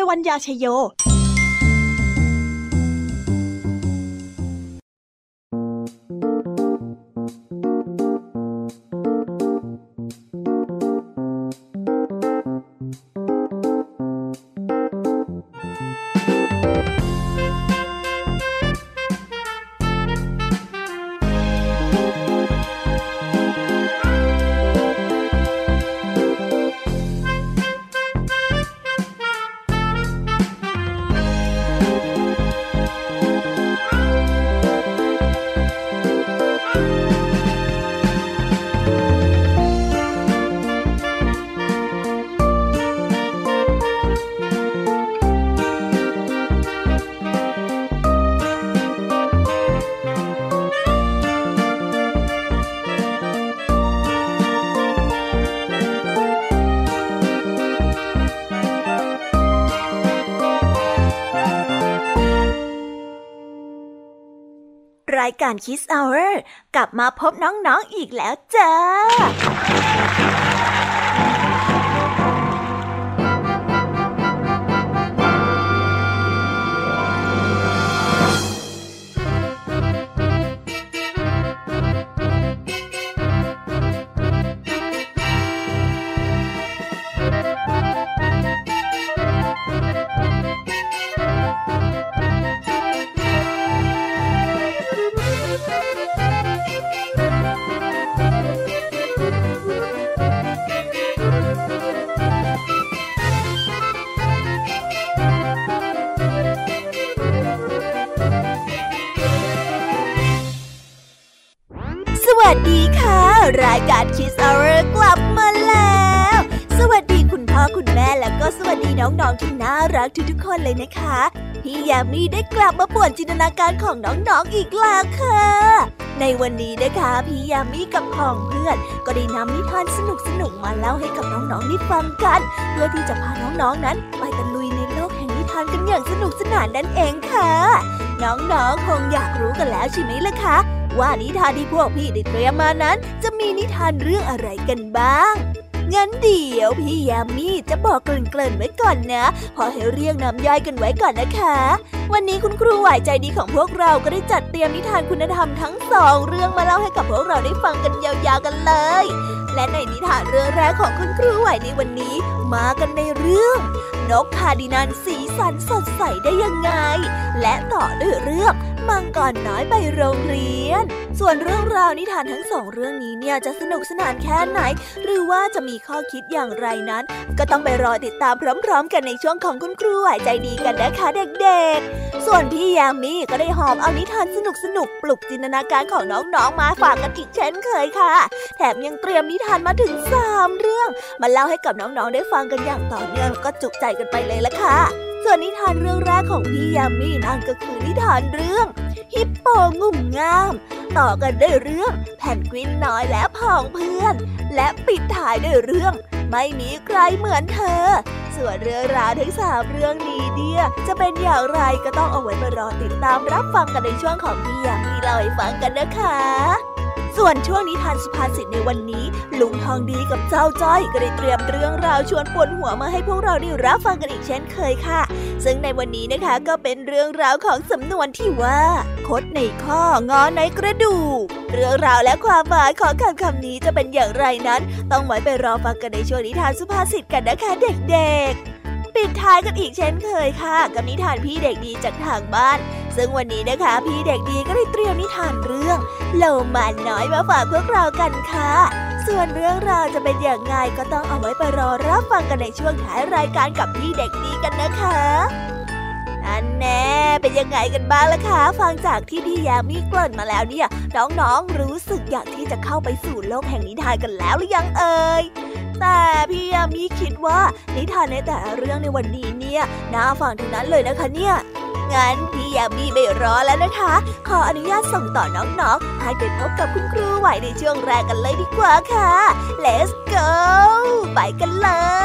ยวัญญาชยโย รายการ Kiss Hour กลับมาพบน้องๆอีกแล้วจ้า รายการ Kiss Hour กลับมาแล้ว สวัสดีคุณพ่อคุณแม่แล้วก็สวัสดีน้องๆที่น่ารักทุกๆคนเลยนะคะ พี่ยามีได้กลับมาป่วนจินตนาการของน้องๆอีกแล้วค่ะ ในวันนี้นะคะพี่ยามีกับพ่องเพื่อน ก็ได้นำนิทานสนุกๆมาเล่าให้กับน้องๆได้ฟังกันเพื่อที่จะพาน้องๆนั้น ไปตะลุยในโลกแห่งนิทานกันอย่างสนุกสนานนั่นเองค่ะ น้องๆคงอยากรู้กันแล้วใช่ไหมล่ะคะ ว่านิทานที่พวกพี่ได้เตรียมมานั้น จะมีนิทานเรื่องอะไรกันบ้างงั้นเดี๋ยวพี่ยามีจะบอกเกริ่นๆไว้ก่อนนะ พอให้เรียงน้ำย่อยกันไว้ก่อนนะคะ วันนี้คุณครูไหวใจดีของพวกเราก็ได้จัดเตรียมนิทานคุณธรรมทั้งสองเรื่องมาเล่าให้กับพวกเราได้ฟังกันยาวๆกันเลย และในนิทานเรื่องแรกของคุณครูไหวในวันนี้ มากันในเรื่อง นกคาดินันสีสันสดใสได้ยังไง และต่อด้วยเรื่อง มังกรน้อยไปโรงเรียน ส่วนเรื่องราวนิทานทั้งสองเรื่องนี้เนี่ยจะสนุกสนานแค่ไหน หรือว่าจะมีข้อคิดอย่างไรนั้น ก็ต้องไปรอติดตามพร้อม ๆ กันในช่วงของคุณครูไหวใจดีกันนะคะเด็กๆ ส่วนพี่ยามีก็ได้หอบเอานิทานสนุกๆปลุกจินตนาการของน้องๆมาฝากกันอีกเช่นเคยค่ะ แถมยังเตรียมนิทานมาถึงสามเรื่องมาเล่าให้กับน้องๆได้ฟังกันอย่างต่อเนื่องก็จุใจกันไปเลยละค่ะ ส่วนนิทานเรื่องแรกของพี่ยามีนั่นก็คือนิทานเรื่อง ฮิปโปงุ่มงาม ต่อกันด้วยเรื่องแผ่นกวินน้อยและผองเพื่อน และปิดท้ายด้วยเรื่อง ไม่มีใครเหมือนเธอ ส่วนเรื่องราวทั้งสามเรื่องนี้เนี่ยจะเป็นอย่างไรก็ต้องเอาไว้ไปรอติดตามรับฟังกันในช่วงของพี่ยามีเล่าให้ฟังกันนะคะส่วนช่วงนิทานสุภาษิตในวันนี้ ลุงทองดีกับเจ้าจ้อยก็ได้เตรียมเรื่องราวชวนปวดหัวมาให้พวกเราได้รับฟังกันอีกเช่นเคยค่ะ ซึ่งในวันนี้นะคะก็เป็นเรื่องราวของสำนวนที่ว่า คดในข้องอในกระดูก เรื่องราวและความหมายของคำคำนี้จะเป็นอย่างไรนั้น ต้องไว้ไปรอฟังกันในช่วงนิทานสุภาษิตกันนะคะเด็กๆ ปิดท้ายกันอีกเช่นเคยค่ะกับนิทานพี่เด็กดีจากทางบ้าน ซึ่งวันนี้นะคะ พี่เด็กดีก็ได้เตรียมนิทานเรื่องโลมาน้อยมาฝากพวกเรากันค่ะ ส่วนเรื่องราวจะเป็นอย่างไงก็ต้องเอาไว้ไปรอรับฟังกันในช่วงท้ายรายการกับพี่เด็กดีกันนะคะ อันแน่เป็นยังไงกันบ้างล่ะคะฟังจากที่พี่ยามีกล่นมาแล้วเนี่ยน้องๆรู้สึกอยากที่จะเข้าไปสู่โลกแห่งนิทานกันแล้วหรือยังเอ่ยแต่พี่ยามีคิดว่านิทานในแต่เรื่องในวันนี้เนี่ยน่าฟังทั้งนั้นเลยนะคะเนี่ยงั้นพี่ยามีไม่รอแล้วนะคะ ขออนุญาตส่งต่อน้องๆให้ไปพบกับคุณครูไหวในช่วงแรกกันเลยดีกว่าค่ะ let's go ไปกันเลย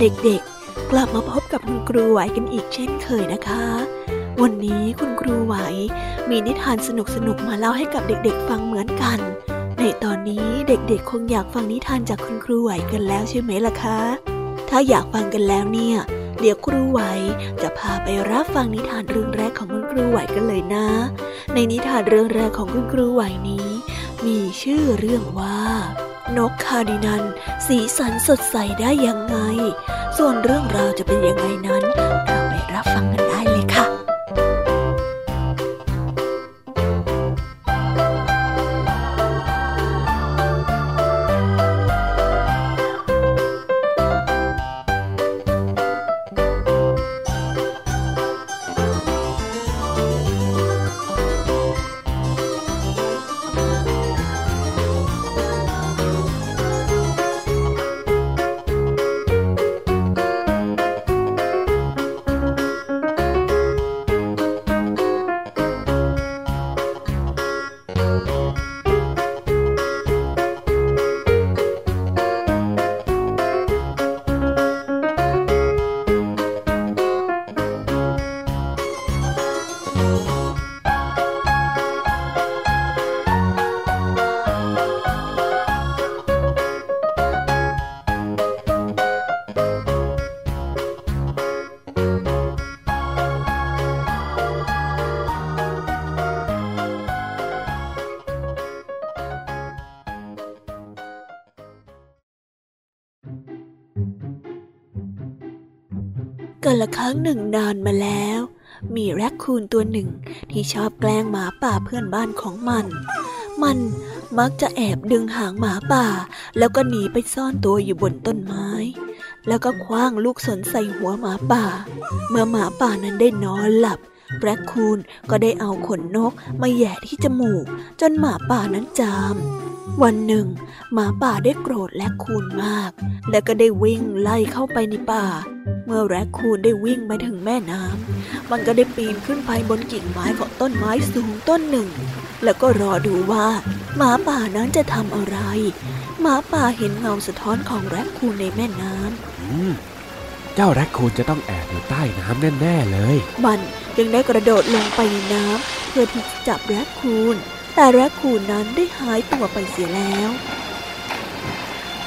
เด็กๆ กลับมาพบกับคุณครูไหวกันอีกเช่นเคยนะคะ วันนี้คุณครูไหวมีนิทานสนุกๆมาเล่าให้กับเด็กๆ ฟังเหมือนกัน ในตอนนี้เด็กๆ คงอยากฟังนิทานจากคุณครูไหวกันแล้วใช่ไหมล่ะคะ ถ้าอยากฟังกันแล้วเนี่ย เดี๋ยวครูไหวจะพาไปรับฟังนิทานเรื่องแรกของคุณครูไหวกันเลยนะ ในนิทานเรื่องแรกของคุณครูไหวนี้ มีชื่อเรื่องว่า นกคาดินัน สีสันสดใสได้ยังไง ส่วนเรื่องราวจะเป็นยังไงนั้น เราไปรับฟัง รั้งหนึ่งนานมาแล้ว มีแรคคูนตัวหนึ่งที่ชอบแกล้งหมาป่าเพื่อนบ้านของมัน มันมักจะแอบดึงหางหมาป่า แล้วก็หนีไปซ่อนตัวอยู่บนต้นไม้ แล้วก็คว้างลูกสนใส่หัวหมาป่า เมื่อหมาป่านั้นได้นอนหลับแรคคูนก็ได้เอาขนนกมาแย่ที่จมูก จนหมาป่านั้นจาม วันหนึ่ง หมาป่าได้โกรธแรคคูนมาก และก็ได้วิ่งไล่เข้าไปในป่ามื่อแรคคูนได้วิ่งไปถึงแม่น้ำมันก็ได้ปีนขึ้นไปบนกิ่งไม้ของต้นไม้สูงต้นหนึ่ง แล้วก็รอดูว่า หมาป่านั้นจะทำอะไร หมาป่าเห็นเงาสะท้อนของแรคคูนในแม่น้ำเจ้าแรคคูนจะต้องแอบอยู่ใต้น้ำแน่ ๆ เลย มันยังได้กระโดดลงไปในน้ำเพื่อที่จะจับแรคคูน แต่แรคคูนนั้นได้หายตัวไปเสียแล้ว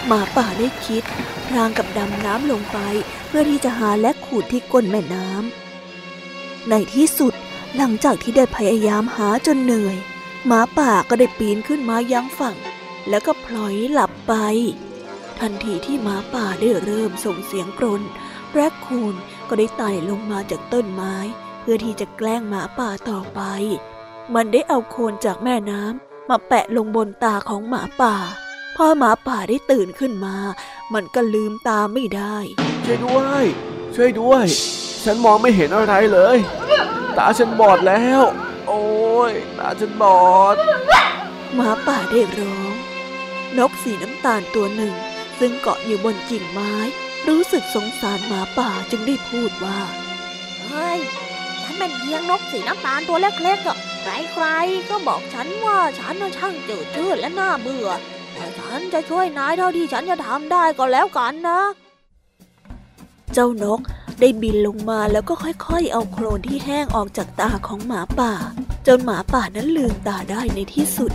หมาป่าได้คิดพรางกับดำน้ำลงไป เพื่อที่จะหาและขูดที่ก้นแม่น้ำในที่สุดหลังจากที่ได้พยายามหาจนเหนื่อย หมาป่าก็ได้ปีนขึ้นมายังฝั่ง แล้วก็พลอยหลับไป ทันทีที่หมาป่าได้เริ่มส่งเสียงกรนแรคคูนก็ได้ไต่ลงมาจากต้นไม้ เพื่อที่จะแกล้งหมาป่าต่อไป มันได้เอาโคนจากแม่น้ำมาแปะลงบนตาของหมาป่า พอหมาป่าได้ตื่นขึ้นมา มันก็ลืมตาไม่ได้ ช่วยด้วย ช่วยด้วย ฉันมองไม่เห็นอะไรเลย ตาฉันบอดแล้ว โอ้ยตาฉันบอด หมาป่าได้ร้อง นกสีน้ำตาลตัวหนึ่ง ซึ่งเกาะอยู่บนกิ่งไม้ รู้สึกสงสารหมาป่าจึงได้พูดว่า เฮ้ย ฉันเป็นเพียงนกสีน้ำตาลตัวเล็กๆอะ ใครๆก็บอกฉันว่าฉันน่ะช่างจืดชืดและน่าเบื่อ แต่ฉันจะช่วยนายเท่าที่ฉันจะทำได้ก็แล้วกันนะ เจ้านกได้บินลงมาแล้วก็ค่อยๆ เอาโคลนที่แห้งออกจากตาของหมาป่า จนหมาป่านั้นลืมตาได้ในที่สุด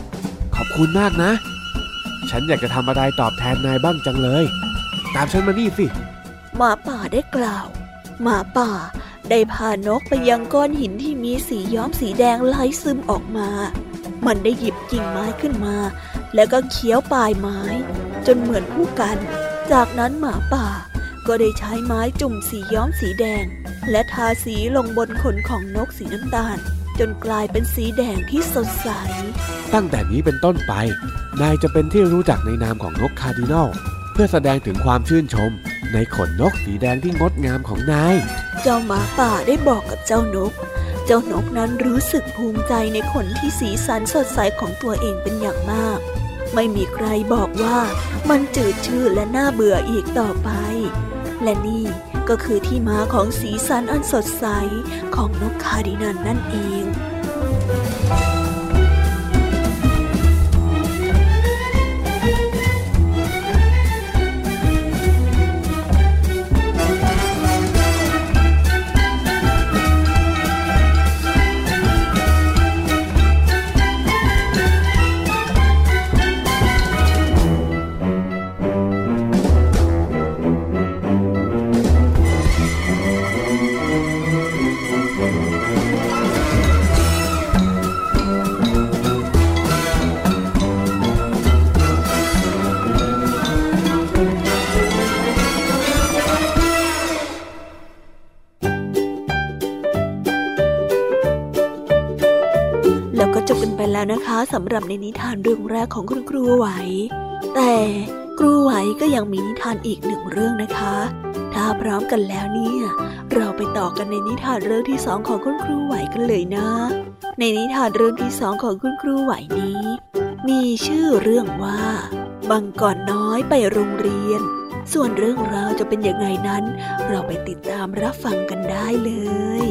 ขอบคุณมากนะ ฉันอยากจะทำอะไรตอบแทนนายบ้างจังเลย ตามฉันมานี่สิ หมาป่าได้กล่าว หมาป่า ได้พานกไปยังก้อนหินที่มีสีย้อมสีแดงไหลซึมออกมา มันได้หยิบกิ่งไม้ขึ้นมา แล้วก็เคี้ยวปลายไม้ จนเหมือนผู้กัน จากนั้นหมาป่า ก็ได้ใช้ไม้จุ่มสีย้อมสีแดง และทาสีลงบนขนของนกสีน้ำตาล จนกลายเป็นสีแดงที่สดใส ตั้งแต่นี้เป็นต้นไป นายจะเป็นที่รู้จักในนามของนกคาร์ดินัล พื่อแสดงถึงความชื่นชม ในขนนกสีแดงที่งดงามของนาย เจ้าหมาป่าได้บอกกับเจ้านก เจ้านกนั้นรู้สึกภูมิใจในขนที่สีสันสดใสของตัวเองเป็นอย่างมาก ไม่มีใครบอกว่ามันจืดชืดและน่าเบื่ออีกต่อไป และนี่ก็คือที่มาของสีสันอันสดใสของนกคาร์ดินันนั่นเอง แล้วก็จบกันไปแล้วนะคะสำหรับในนิทานเรื่องแรกของคุณครูไหว แต่ครูไหวก็ยังมีนิทานอีกหนึ่งเรื่องนะคะ ถ้าพร้อมกันแล้วเนี่ย เราไปต่อกันในนิทานเรื่องที่สองของคุณครูไหวกันเลยนะ ในนิทานเรื่องที่สองของคุณครูไหวนี้ มีชื่อเรื่องว่าบังกรน้อยไปโรงเรียน ส่วนเรื่องราวจะเป็นยังไงนั้น เราไปติดตามรับฟังกันได้เลย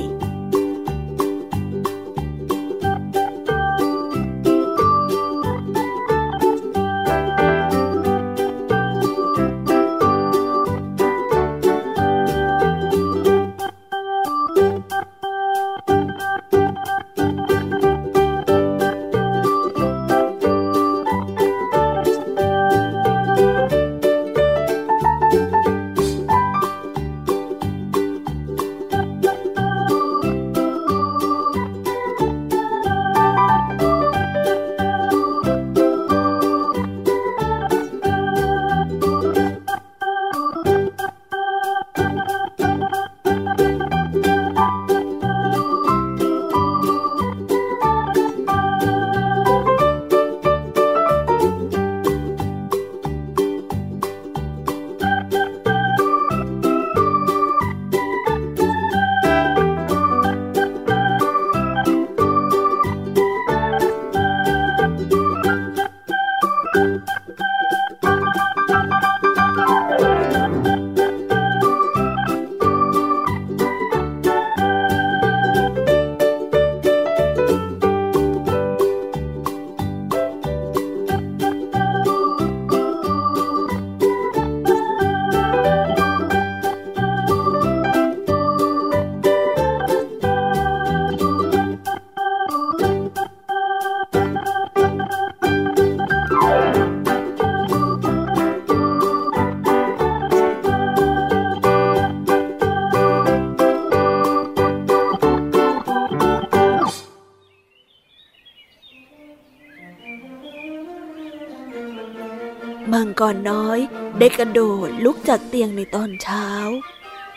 รน้อย ได้กระโดดลุกจากเตียงในตอนเช้า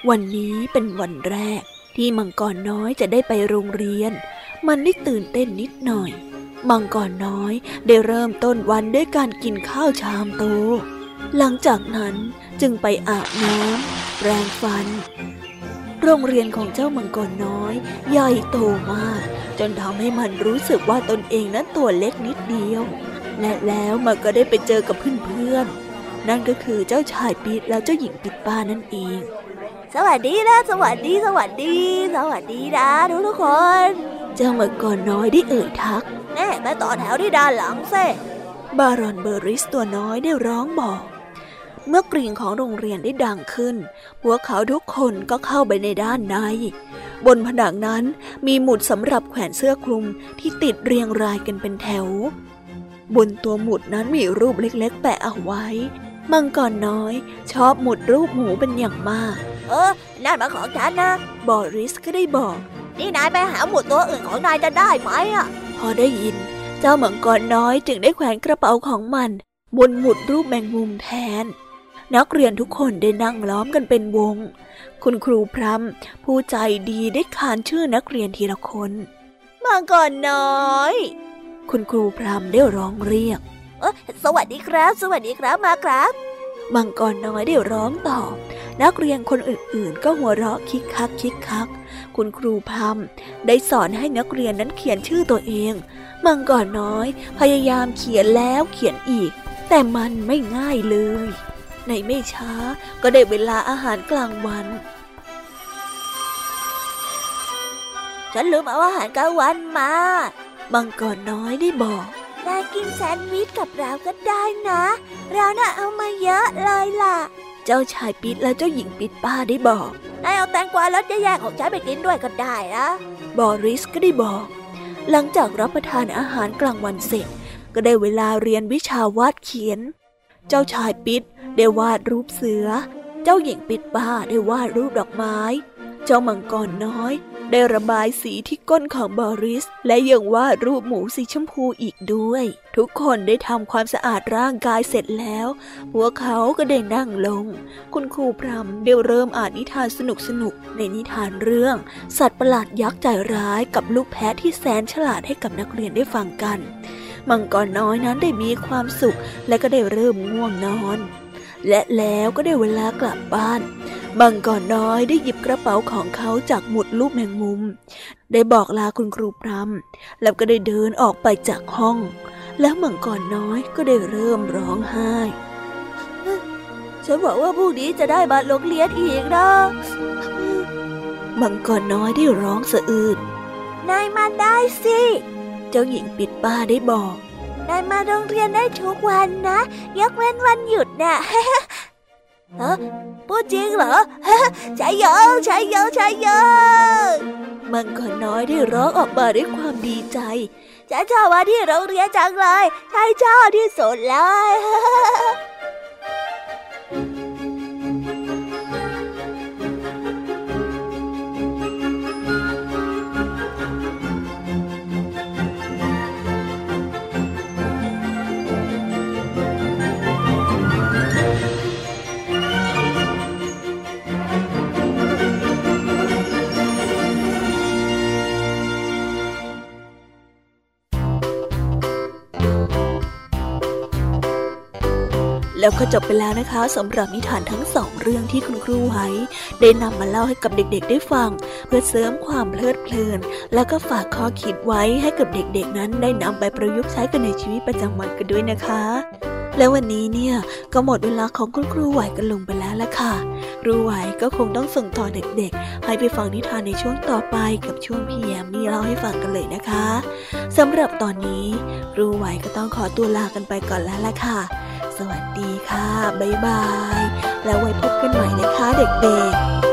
วันนี้เป็นวันแรก ที่มังกรน้อยจะได้ไปโรงเรียน มันได้ตื่นเต้นนิดหน่อย มังกรน้อยได้เริ่มต้นวันด้วยการกินข้าวชามโต หลังจากนั้นจึงไปอาบน้ำแปรงฟัน โรงเรียนของเจ้ามังกรน้อย ใหญ่โตมาก จนทำให้มันรู้สึกว่าตนเองนั้นตัวเล็กนิดเดียว และแล้วมันก็ได้ไปเจอกับเพื่อนๆ นั่นก็คือเจ้าชายปีดและเจ้าหญิงปิดป้านั่นเอง สวัสดีนะ สวัสดี สวัสดี สวัสดีนะทุกทุกคน เจ้ามังกรน้อยได้เอ่ยทัก แน่มาต่อแถวที่ด้านหลังเซ่บารอนเบอริสตัวน้อยได้ร้องบอก เมื่อกริ่งของโรงเรียนได้ดังขึ้น พวกเขาทุกคนก็เข้าไปในด้านใน บนผนังนั้นมีหมุดสำหรับแขวนเสื้อคลุมที่ติดเรียงรายกันเป็นแถว บนตัวหมุดนั้นมีรูปเล็กๆ แปะเอาไว้ มังกรน้อยชอบหมุดรูปหมูเป็นอย่างมาก เออนั่นมาของฉันนะ บอริสก็ได้บอก นี่นายไปหาหมุดตัวอื่นของนายจะได้ไหมอะ พอได้ยิน เจ้ามังกรน้อยจึงได้แขวนกระเป๋าของมันบนหมุดรูปแมงมุมแทน นักเรียนทุกคนได้นั่งล้อมกันเป็นวง คุณครูพรำผู้ใจดีได้ขานชื่อนักเรียนทีละคนมังกรน้อย คุณครูพรำได้ร้องเรียกเออสวัสดีครับ สวัสดีครับมาครับมังกรน้อยได้ร้องตอบนักเรียนคนอื่นๆ ก็หัวเราะคิกคักคิกคัก คุณครูพรำได้สอนให้นักเรียนนั้นเขียนชื่อตัวเอง มังกรน้อย พยายามเขียนแล้วเขียนอีก แต่มันไม่ง่ายเลย ในไม่ช้าก็ได้เวลาอาหารกลางวัน ฉันลืมเอาอาหารกลางวันมา มังกรน้อยได้บอกนายกินแซนด์วิชกับเราก็ได้นะ เราน่ะเอามาเยอะเลยล่ะ เจ้าชายปิดและเจ้าหญิงปิดป้าได้บอกนายเอาแตงกวารสแย่ๆของฉันไปกินด้วยก็ได้นะบอริสก็ได้บอก หลังจากรับประทานอาหารกลางวันเสร็จ ก็ได้เวลาเรียนวิชาวาดเขียน เจ้าชายปิดได้วาดรูปเสือ เจ้าหญิงปิดป้าได้วาดรูปดอกไม้ เจ้ามังกรน้อย ได้ระบายสีที่ก้นของบอริส และยังวาดรูปหมูสีชมพูอีกด้วย ทุกคนได้ทำความสะอาดร่างกายเสร็จแล้ว พวกเขาก็ได้นั่งลง คุณครูพรำได้เริ่มอ่านนิทานสนุกๆในนิทานเรื่อง สัตว์ประหลาดยักษ์ใจร้ายกับลูกแพะที่แสนฉลาดให้กับนักเรียนได้ฟังกัน มังกรน้อยนั้นได้มีความสุขและก็ได้เริ่มง่วงนอน และแล้วก็ได้เวลากลับบ้าน มังกรน้อยได้หยิบกระเป๋าของเขาจากหมุดรูปแมงมุม ได้บอกลาคุณครูพรำแล้วก็ได้เดินออกไปจากห้อง แล้วมังกรน้อยก็ได้เริ่มร้องไห้ฉันหวังว่าพรุ่งนี้จะได้มาโรงเรียนอีกนะมังกรน้อยได้ร้องสะอื้นนายมาได้สิ เจ้าหญิงปิดป้าได้บอก นายมาโรงเรียนได้ทุกวันนะ ยกเว้นวันหยุดน่ะ ฮะพูดจริงเหรอใช่ยอะใช่ยอะใช่ยอะมังกรน้อยได้ร้องออกมาด้วยความดีใจฉันชอบมาที่โรงเรียนจังเลยใช่ชอบที่สุดเลย แล้วก็จบไปแล้วนะคะสำหรับนิทานทั้งสองเรื่องที่คุณครูไว้ได้นำมาเล่าให้กับเด็กๆได้ฟัง เพื่อเสริมความเพลิดเพลิน แล้วก็ฝากข้อคิดไว้ให้กับเด็กๆนั้นได้นำไปประยุกต์ใช้กันในชีวิตประจำวันกันด้วยนะคะ แล้ววันนี้เนี่ยก็หมดเวลาของคุณครูไหวกันลงไปแล้วละค่ะครูไหวก็คงต้องส่งต่อเด็กๆ ให้ไปฟังนิทานในช่วงต่อไปกับช่วงพี่แยมมี่เล่าให้ฟังกันเลยนะคะสำหรับตอนนี้ครูไหวก็ต้องขอตัวลากันไปก่อนแล้วละค่ะ สวัสดีค่ะบ๊ายบาย แล้วไว้พบกันใหม่นะคะเด็กๆ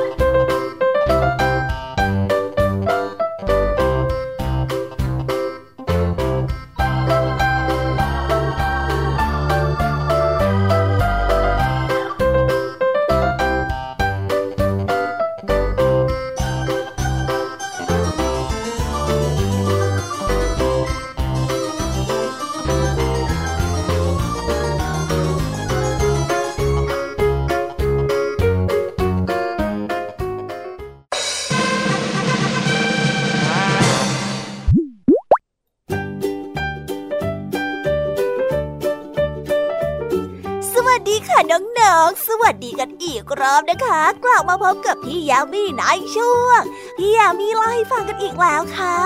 รอบนะคะ กลับมาพบกับพี่ยามีในช่วง พี่ยามีเล่าให้ฟังกันอีกแล้วค่ะ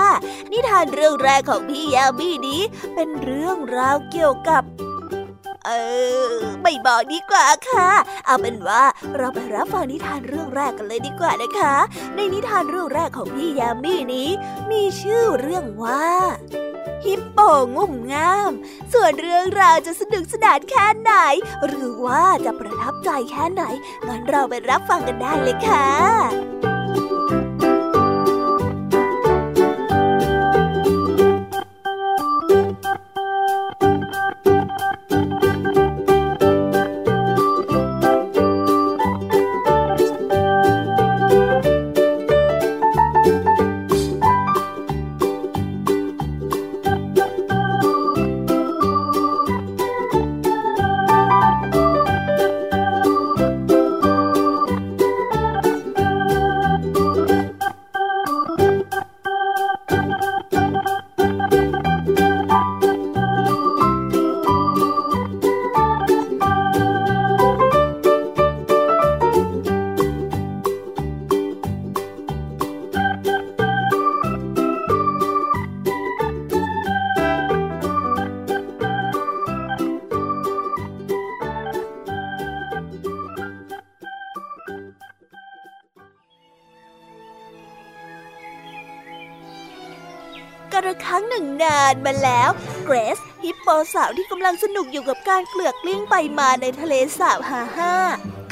นิทานเรื่องแรกของพี่ยามีนี้ เป็นเรื่องราวเกี่ยวกับ เออไม่บอกดีกว่าค่ะ เอาเป็นว่าเราไปรับฟังนิทานเรื่องแรกกันเลยดีกว่านะคะ ในนิทานเรื่องแรกของพี่ยามีนี้ มีชื่อเรื่องว่า ปโปงุ่มง่าม ส่วนเรื่องราวจะสนุกสนานแค่ไหน หรือว่าจะประทับใจแค่ไหนงั้นเราไปรับฟังกันได้เลยค่ะ สาวที่กำลังสนุกอยู่กับการเกลือกกลิ้งไปมาในทะเลสาบฮาฮา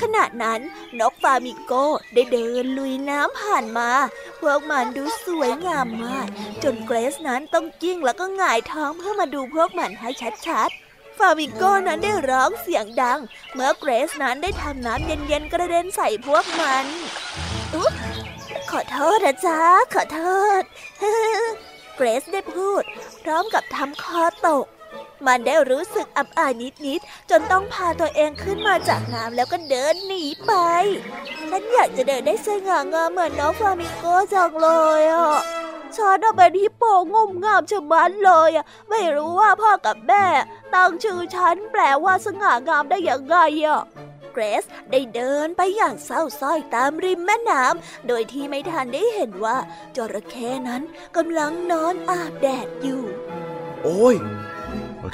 ขณะนั้นนกฟามิโกได้เดินลุยน้ำผ่านมา พวกมันดูสวยงามมาก จนเกรซนั้นต้องกิ้งแล้วก็หงายท้องเพื่อมาดูพวกมันให้ชัดๆฟามิโกนั้นได้ร้องเสียงดัง เมื่อเกรซนั้นได้ทำน้ำเย็นๆกระเด็นใส่พวกมันอุ๊ขอโทษนะจ๊ะ ขอโทษ เกรซได้พูด พร้อมกับทำคอตก มันได้รู้สึกอับอายนิดๆจนต้องพาตัวเองขึ้นมาจากน้ำแล้วก็เดินหนีไป ฉันอยากจะเดินได้สง่างามเหมือนน้องฟลามิงโกจังเลยอะฉันเป็นฮิปโปงมงามชะมัดเลยอะไม่รู้ว่าพ่อกับแม่ ตั้งชื่อฉันแปลว่าสง่างามได้อย่างไงอะเกรซได้เดินไปอย่างเศร้าส้อยตามริมแม่น้ำโดยที่ไม่ทันได้เห็นว่าจระเข้นั้นกำลังนอนอาบแดดอยู่ โอ้ย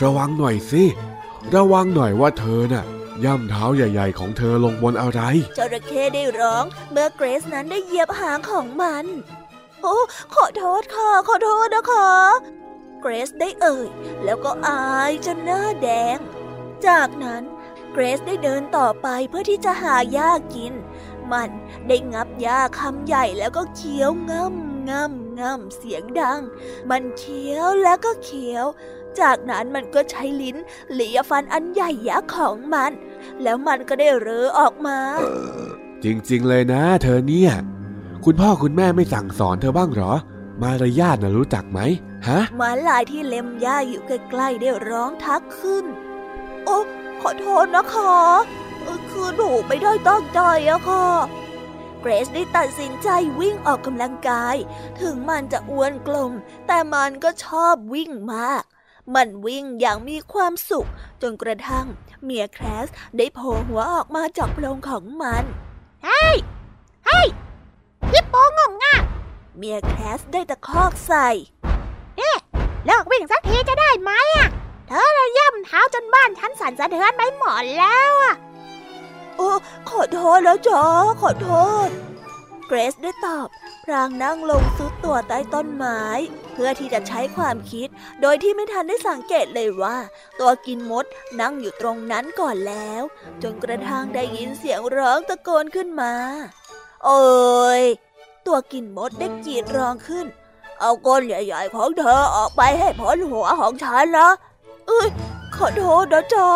ระวังหน่อยสิ ระวังหน่อยว่าเธอน่ะ ย่ำเท้าใหญ่ ๆ ของเธอลงบนอะไร จระเข้ได้ร้อง เมื่อเกรซนั้นได้เหยียบหางของมัน โอ้ ขอโทษค่ะ ขอโทษนะคะเกรซได้เอ่ย แล้วก็อายจนหน้าแดง จากนั้นเกรซได้เดินต่อไปเพื่อที่จะหาหญ้ากิน มันได้งับหญ้าคำใหญ่แล้วก็เคี้ยวง่ำง่ำง่ำเสียงดัง มันเคี้ยวแล้วก็เคี้ยว จากนั้นมันก็ใช้ลิ้นเลียฟันอันใหญ่ยักษ์ของมัน แล้วมันก็ได้เรอออกมา จริงๆเลยนะ เธอเนี่ย คุณพ่อคุณแม่ไม่สั่งสอนเธอบ้างหรอ มารยาทนะรู้จักไหมฮะหมาลายที่เล็มหญ้าอยู่ใกล้ๆได้ร้องทักขึ้น โอ้ขอโทษนะคะคือหนูไม่ได้ตั้งใจอะค่ะเกรซได้ตัดสินใจวิ่งออกกำลังกาย ถึงมันจะอ้วนกลม แต่มันก็ชอบวิ่งมาก มันวิ่งอย่างมีความสุข จนกระทั่งเมียแคสได้โผล่หัวออกมาจากโพรงของมัน เฮ้ย เฮ้ยฮิปโปงงง่ะเมียแคสได้ตะคอกใส่เอ๊ะเลิกวิ่งสักทีจะได้ไหมอะเธอระย่ำเท้าจนบ้านฉันสั่นสะเทือนไปหมดแล้วอะโอ้ขอโทษแล้วจ้าขอโทษ เกรซได้ตอบ พรางนั่งลงซุดตัวใต้ต้นไม้ เพื่อที่จะใช้ความคิด โดยที่ไม่ทันได้สังเกตเลยว่า ตัวกินมดนั่งอยู่ตรงนั้นก่อนแล้ว จนกระทั่งได้ยินเสียงร้องตะโกนขึ้นมา โอ้ยตัวกินมดได้กรีดร้องขึ้น เอาก้นใหญ่ๆของเธอออกไปให้พ้นหัวของฉันนะเอ้ยขอโทษนะจ๊ะ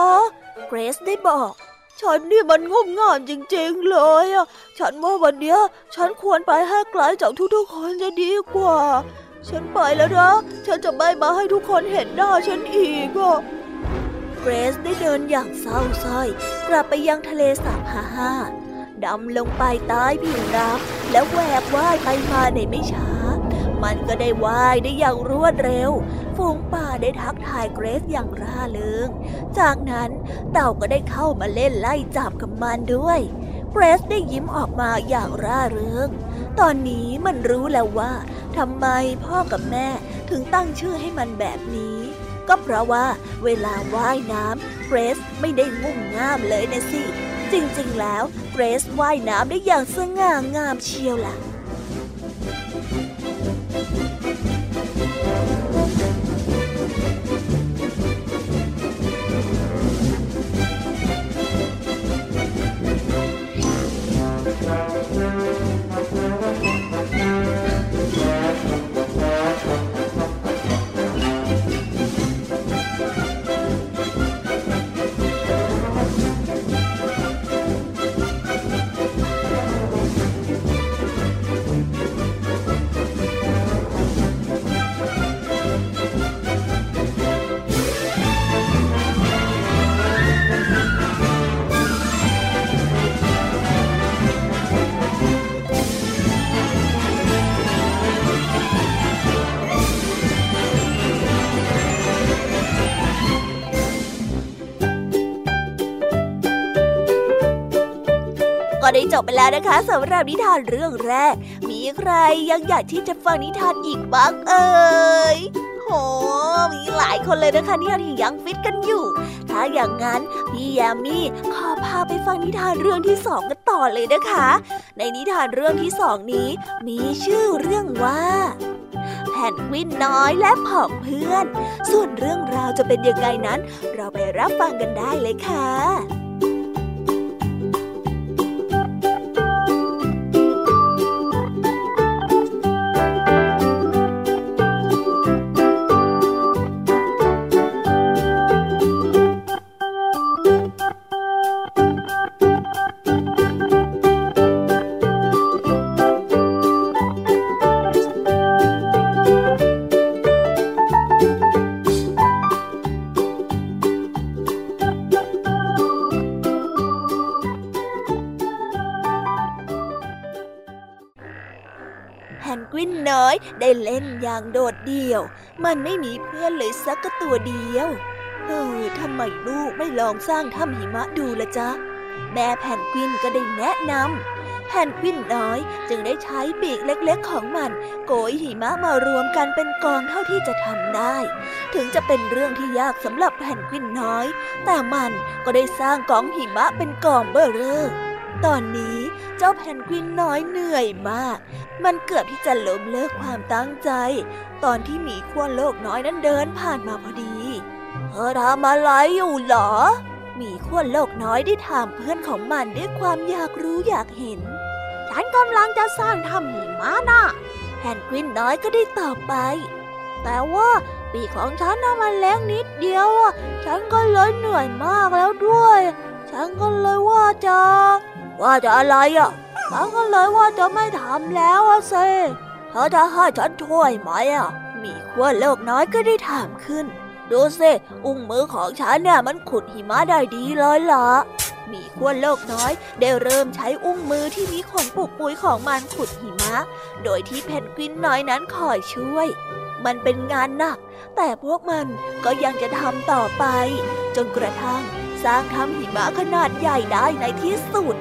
เกรซได้บอก ฉันนี่มันงมงานจริง ๆ เลยอะ ฉันว่าวันเนี้ยฉันควรไปให้ไกลจากทุกๆคนจะดีกว่า ฉันไปแล้วนะ ฉันจะไม่มาให้ทุกคนเห็นหน้าฉันอีกอะเกรซได้เดินอย่างเศร้าส้อย กลับไปยังทะเลสาบฮาฮาดำลงไปใต้ผิวน้ำแล้วแหวกว่ายไปมาในไม่ช้า มันก็ได้ว่ายได้อย่างรวดเร็ว ฝูงป่าได้ทักทายเกรซอย่างร่าเริง จากนั้นเต่าก็ได้เข้ามาเล่นไล่จับกับมันด้วย เกรซได้ยิ้มออกมาอย่างร่าเริง ตอนนี้มันรู้แล้วว่าทำไมพ่อกับแม่ถึงตั้งชื่อให้มันแบบนี้ ก็เพราะว่าเวลาว่ายน้ำเกรซไม่ได้งุ่มง่ามเลยนะสิ จริงๆแล้วเกรซว่ายน้ำได้อย่างสง่างามเชียวล่ะ ได้จบไปแล้วนะคะสำหรับนิทานเรื่องแรก มีใครยังอยากที่จะฟังนิทานอีกบ้างเอ่ยโหมีหลายคนเลยนะคะเนี่ยที่ยังฟิตกันอยู่ ถ้าอย่างนั้นพี่ยามีขอพาไปฟังนิทานเรื่องที่สองกันต่อเลยนะคะ ในนิทานเรื่องที่สองนี้ มีชื่อเรื่องว่าแผ่นวินน้อยและผองเพื่อน ส่วนเรื่องราวจะเป็นยังไงนั้น เราไปรับฟังกันได้เลยค่ะ อย่างโดดเดี่ยว มันไม่มีเพื่อนเลยสักตัวเดียวเออทำไมลูกไม่ลองสร้างถ้ำหิมะดูละจ๊ะ แม่แผ่นกวินก็ได้แนะนำแผ่นกวินน้อยจึงได้ใช้ปีกเล็กๆของมัน โกยหิมะมารวมกันเป็นกองเท่าที่จะทำได้ ถึงจะเป็นเรื่องที่ยากสำหรับแผ่นกวินน้อย แต่มันก็ได้สร้างกองหิมะเป็นกองเบ้อเร่อ ตอนนี้เจ้าแพนกวินน้อยเหนื่อยมาก มันเกือบที่จะล้มเลิกความตั้งใจ ตอนที่หมีขั้วโลกน้อยนั้นเดินผ่านมาพอดี เธอทำอะไรอยู่หรอ หมีขั้วโลกน้อยได้ถามเพื่อนของมันด้วยความอยากรู้อยากเห็น ฉันกำลังจะสร้างถ้ำหิมะน่ะแพนกวินน้อยก็ได้ตอบไป แต่ว่าปีของฉันน่ะมันเล็กนิดเดียวอะ ฉันก็เลยเหนื่อยมากแล้วด้วย ฉันก็เลยว่าจะ ว่าจะอะไรอะฉันก็เลยว่าจะไม่ทำแล้วอะเซเธอจะให้ฉันช่วยไหมอะ มีขั้วโลกน้อยก็ได้ถามขึ้น ดูสิอุ้งมือของฉันเนี่ยมันขุดหิมะได้ดีเลยล่ะมีขั้วโลกน้อยได้เริ่มใช้อุ้งมือที่มีขนปุกปุยของมันขุดหิมะ โดยที่เพนกวินน้อยนั้นคอยช่วย มันเป็นงานหนัก แต่พวกมันก็ยังจะทำต่อไป จนกระทั่งสร้างทำหิมะขนาดใหญ่ได้ในที่สุด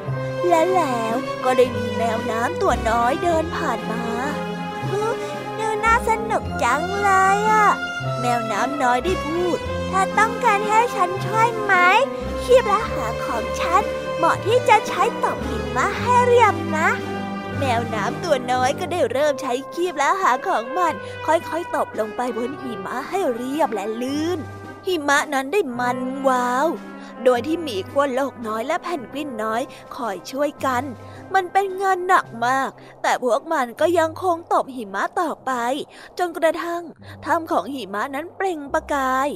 และแล้วก็ได้มีแมวน้ำตัวน้อยเดินผ่านมาดูน่าสนุกจังเลยอะแมวน้ำน้อยได้พูด ถ้าต้องการให้ฉันช่วยไหมคีบและหาของฉันเหมาะที่จะใช้ตบหิมะให้เรียบนะ แมวน้ำตัวน้อยก็ได้เริ่มใช้คีบและหาของมัน ค่อยๆตบลงไปบนหิมะให้เรียบและลื่น หิมะนั้นได้มันวาว โดยที่หมีขั้วโลกน้อยและแผ่นกวินน้อยคอยช่วยกัน มันเป็นงานหนักมาก แต่พวกมันก็ยังคงตบหิมะต่อไป จนกระทั่งถ้ำของหิมะนั้นเปล่งประกาย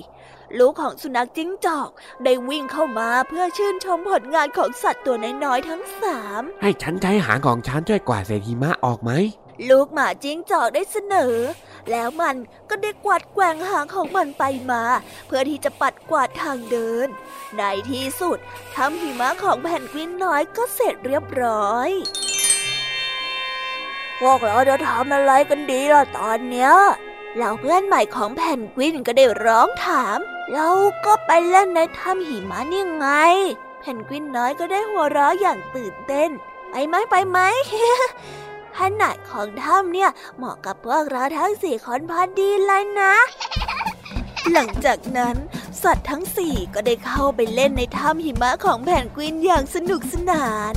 ลูกของสุนัขจิ้งจอก ได้วิ่งเข้ามาเพื่อชื่นชมผลงานของสัตว์ตัวน้อยๆทั้งสามให้ฉันใช้หางของฉันช่วยกวาดเศษหิมะออกไหมลูกหมาจิ้งจอกได้เสนอ แล้วมันก็ได้กวาดแกว่งหางของมันไปมา เพื่อที่จะปัดกวาดทางเดิน ในที่สุดทำหิมะของแผ่นกวินน้อยก็เสร็จเรียบร้อย พวกเราจะทำอะไรกันดีล่ะตอนเนี้ยเหล่าเพื่อนใหม่ของแผ่นกวินก็ได้ร้องถาม เราก็ไปเล่นในถ้ำหิมะนี่ไง แผ่นกวินน้อยก็ได้หัวเราะอย่างตื่นเต้น ไปไหมไปไหม ขนาดของถ้ำเนี่ยเหมาะกับพวกเราทั้งสี่คนพอดีเลยนะ หลังจากนั้นสัตว์ทั้งสี่ก็ได้เข้าไปเล่นในถ้ำหิมะของแผ่นกวินอย่างสนุกสนาน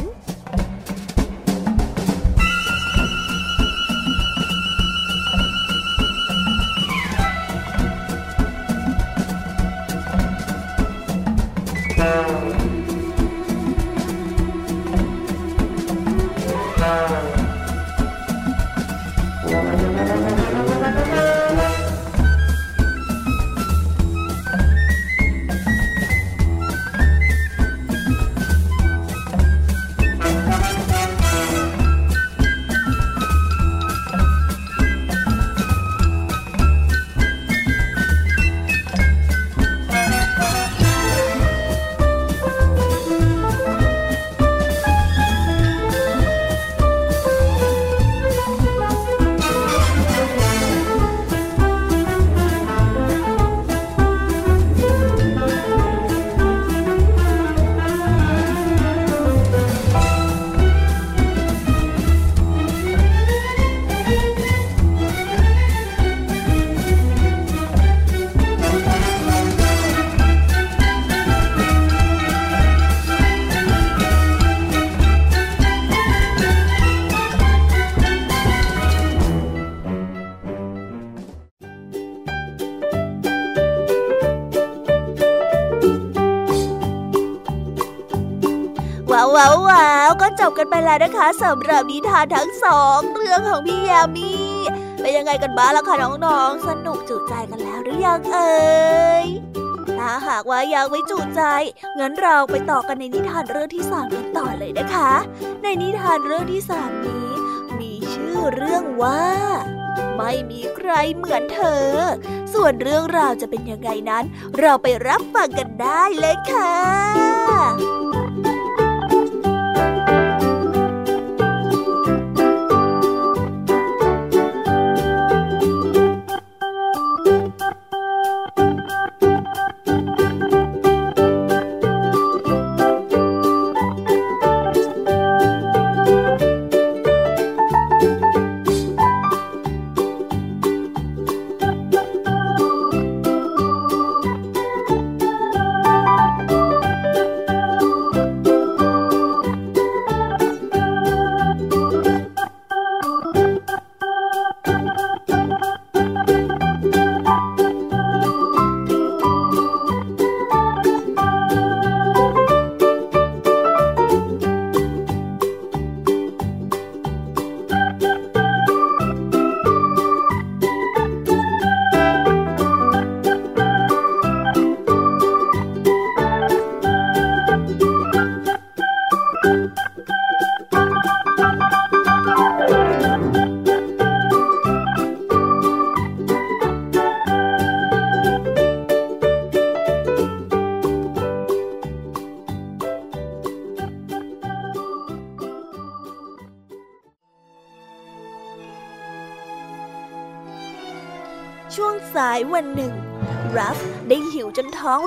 แล้วนะคะสำหรับนิทานทั้งสองเรื่องของพี่ยามีเป็นยังไงกันบ้างล่ะคะน้องๆ สนุกจุใจกันแล้วหรือยังเอ่ยถ้าหากว่ายังไม่จุใจงั้นเราไปต่อกันในนิทานเรื่องที่สามกันต่อเลยนะคะ ในนิทานเรื่องที่สามนี้ มีชื่อเรื่องว่าไม่มีใครเหมือนเธอ ส่วนเรื่องราวจะเป็นยังไงนั้น เราไปรับฟังกันได้เลยค่ะ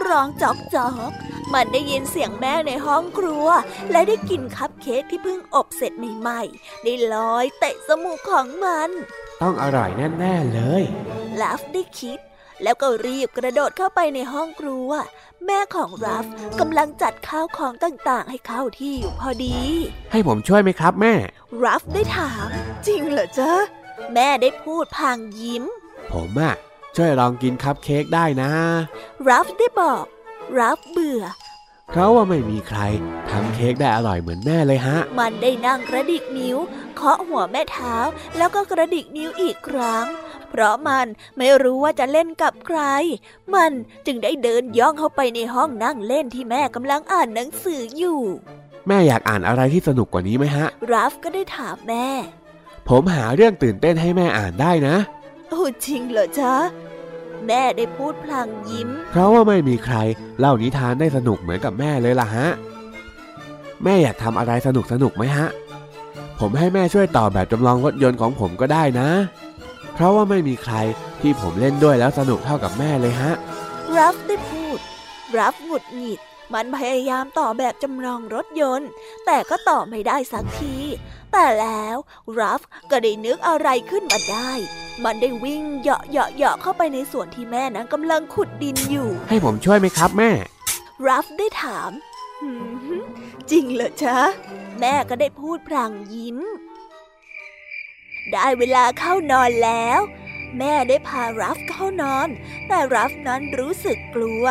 ร้องจอกจอก มันได้ยินเสียงแม่ในห้องครัว และได้กินคัพเค้กที่เพิ่งอบเสร็จใหม่ๆได้ลอยเตะจมูกของมัน ต้องอร่อยแน่ๆเลยรัฟได้คิด แล้วก็รีบกระโดดเข้าไปในห้องครัว แม่ของรัฟกำลังจัดข้าวของต่างๆ ให้เข้าที่อยู่พอดี ให้ผมช่วยไหมครับแม่ รัฟได้ถาม จริงเหรอจ๊ะ แม่ได้พูดพลางยิ้ม ผมอะ ช่วยลองกินคัพเค้กได้นะรัฟได้บอกรัฟเบื่อ เพราะว่าไม่มีใครทำเค้กได้อร่อยเหมือนแม่เลยฮะ มันได้นั่งกระดิกนิ้ว เคาะหัวแม่เท้า แล้วก็กระดิกนิ้วอีกครั้ง เพราะมันไม่รู้ว่าจะเล่นกับใคร มันจึงได้เดินย่องเข้าไปในห้องนั่งเล่นที่แม่กำลังอ่านหนังสืออยู่ แม่อยากอ่านอะไรที่สนุกกว่านี้ไหมฮะ รัฟก็ได้ถามแม่ ผมหาเรื่องตื่นเต้นให้แม่อ่านได้นะ โอ้จริงเหรอจ๊ะ แม่ได้พูดพลางยิ้ม เพราะว่าไม่มีใครเล่านิทานได้สนุกเหมือนกับแม่เลยล่ะฮะ แม่อยากทำอะไรสนุกสนุกไหมฮะผผมให้แม่ช่วยต่อแบบจำลองรถยนต์ของผมก็ได้นะ เพราะว่าไม่มีใครที่ผมเล่นด้วยแล้วสนุกเท่ากับแม่เลยฮะ รับได้พูด รับหงุดหงิด มันพยายามต่อแบบจำลองรถยนต์ แต่ก็ต่อไม่ได้สักที แต่แล้วรัฟก็ได้นึกอะไรขึ้นมาได้ มันได้วิ่งเหาะเหาะเหาะเข้าไปในส่วนที่แม่นั้นกำลังขุดดินอยู่ ให้ผมช่วยไหมครับแม่ รัฟได้ถามหืมจริงเหรอจ๊ะ แม่ก็ได้พูดพลางยิ้ม ได้เวลาเข้านอนแล้ว แม่ได้พารัฟเข้านอน แต่รัฟนั้นรู้สึกกลัว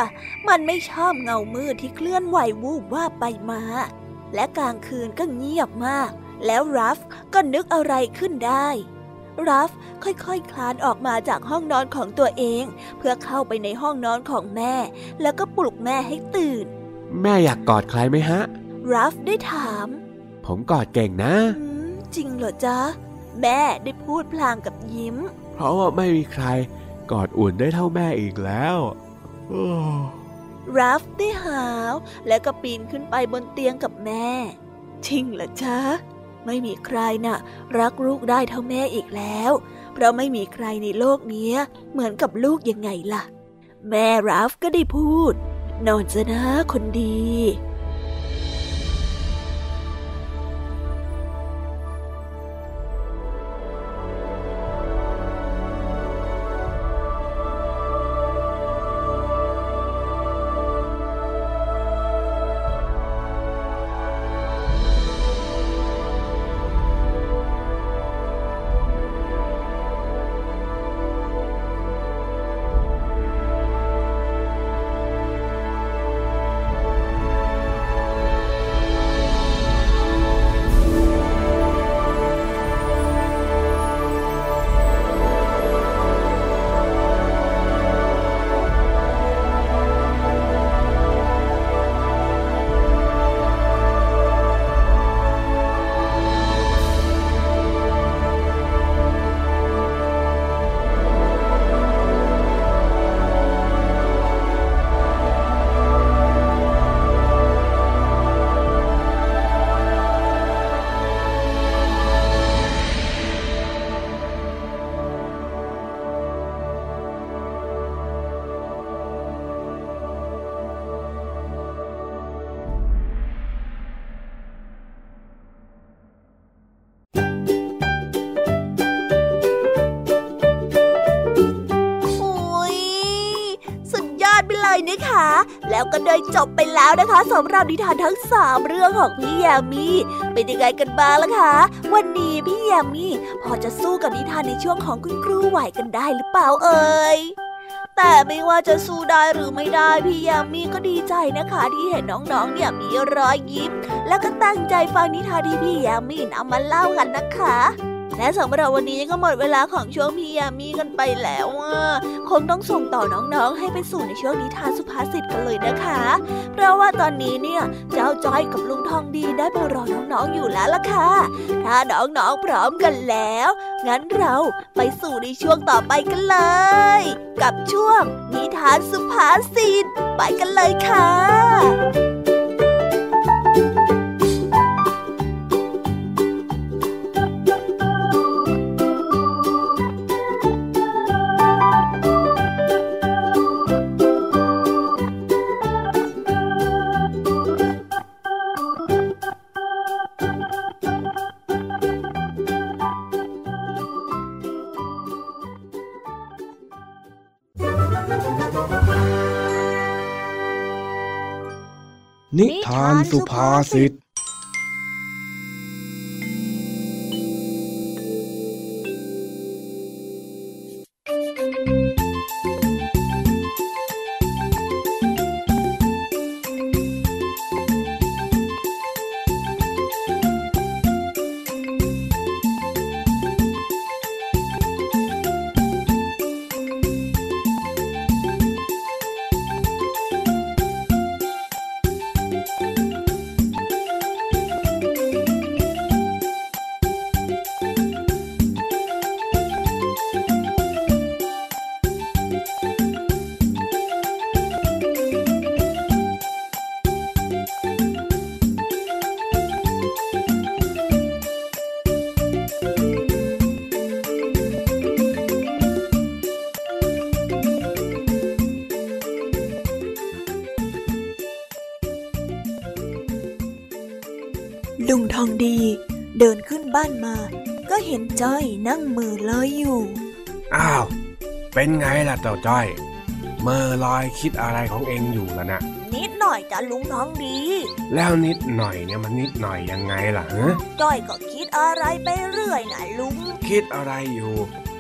มันไม่ชอบเงามืดที่เคลื่อนไหววูบว่าบไปมา และกลางคืนก็เงียบมาก แล้วรัฟก็นึกอะไรขึ้นได้ รัฟค่อยๆคคลานออกมาจากห้องนอนของตัวเอง เพื่อเข้าไปในห้องนอนของแม่ แล้วก็ปลุกแม่ให้ตื่น แม่อยากกอดใครไหมฮะ รัฟได้ถาม ผมกอดเก่งนะอืมจริงเหรอจ๊ะ แม่ได้พูดพลางกับยิ้ม เพราะว่าไม่มีใครกอดอุ่นได้เท่าแม่อีกแล้วรัฟได้หาวแล้วก็ปีนขึ้นไปบนเตียงกับแม่ จริงเหรอจ๊ะ ไม่มีใครน่ะ รักลูกได้เท่าแม่อีกแล้ว เพราะไม่มีใครในโลกนี้เหมือนกับลูกยังไงล่ะ แม่รัฟก็ได้พูด นอนจะนะคนดี แล้วก็ได้จบไปแล้วนะคะสำหรับนิทานทั้งสามเรื่องของพี่แยมมี่เป็นยังไงกันบ้างล่ะคะ วันนี้พี่แยมมี่พอจะสู้กับนิทานในช่วงของคุณครูไหวกันได้หรือเปล่าเอ่ยแต่ไม่ว่าจะสู้ได้หรือไม่ได้พี่ยมมี่ก็ดีใจนะคะ ที่เห็นน้องๆ เนี่ยมีรอยยิ้ม แล้วก็ตั้งใจฟังนิทานที่พี่ยมมี่นำมาเล่ากันนะคะ และสำหรับวันนี้ก็หมดเวลาของช่วงพี่ยามีกันไปแล้วคงต้องส่งต่อน้องๆ ให้ไปสู่ในช่วงนิทานสุภาษิตกันเลยนะคะ เพราะว่าตอนนี้เนี่ยเจ้าจ้อยกับลุงทองดีได้มารอน้องๆอยู่แล้วล่ะค่ะ ถ้าน้องๆพร้อมกันแล้ว งั้นเราไปสู่ในช่วงต่อไปกันเลย กับช่วงนิทานสุภาษิตไปกันเลยค่ะ สุภาษิต ลุงทองดี เดินขึ้นบ้านมา ก็เห็นจ้อยนั่งมือลอยอยู่ อ้าว เป็นไงล่ะเจ้าจ้อยเมื่อลอยคิดอะไรของเองอยู่ล่ะนะนิดหน่อยจ้ะลุงทองดี แล้วนิดหน่อยเนี่ยมันนิดหน่อยยังไงล่ะฮะจ้อยก็คิดอะไรไปเรื่อยนะลุง คิดอะไรอยู่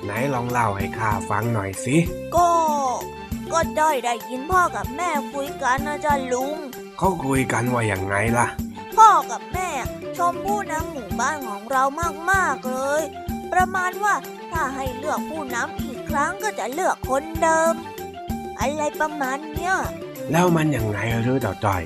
ไหนลองเล่าให้ข้าฟังหน่อยสิก็ ก็จ้อยได้ยินพ่อกับแม่คุยกันนะจ้ะลุงเขาคุยกันว่าอย่างไงล่ะ พ่อกับแม่ ชมผู้นำหมู่บ้านของเรามากๆเลย ประมาณว่าถ้าให้เลือกผู้นำอีกครั้งก็จะเลือกคนเดิม อะไรประมาณเนี้ยแล้วมันยังไงหรือเจ้าจ้อย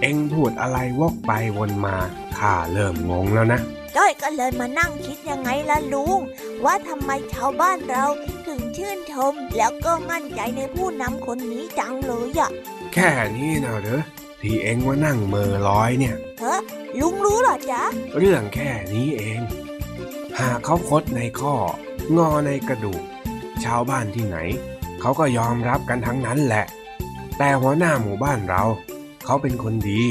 เอ็งพูดอะไรวกไปวนมาข้าเริ่มงงแล้วนะจ้อยก็เลยมานั่งคิดยังไงล่ะลุง ว่าทำไมชาวบ้านเราถึงชื่นชม แล้วก็มั่นใจในผู้นำคนนี้จังเลยอะแค่นี้นะเหรอ ที่เอ็งว่านั่งเมอร้อยเนี่ยเฮ้ลุงรู้เหรอจ๊ะ เรื่องแค่นี้เอง หากเขาคดในข้อ งอในกระดูก ชาวบ้านที่ไหน เขาก็ยอมรับกันทั้งนั้นแหละ แต่หัวหน้าหมู่บ้านเรา เขาเป็นคนดี